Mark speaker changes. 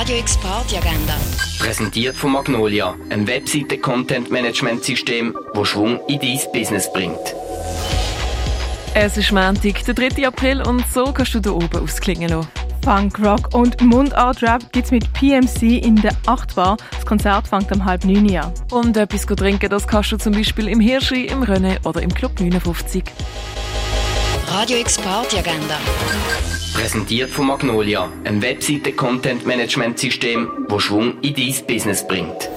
Speaker 1: Radio X Party Agenda.
Speaker 2: Präsentiert von Magnolia, einem Webseite-Content-Management-System, das Schwung in dein Business bringt.
Speaker 3: Es ist Montag, der 3. April und so kannst du da oben ausklingen lassen.
Speaker 4: Funk, Rock und Mundart-Rap gibt's mit PMC in der 8 Bar. Das Konzert fängt um halb neun an.
Speaker 3: Und etwas trinken, das kannst du zum Beispiel im Hirschi, im Rennen oder im Club 59.
Speaker 1: Radio X Party Agenda.
Speaker 2: Präsentiert von Magnolia, einem Webseite-Content-Management-System, das Schwung in dein Business bringt.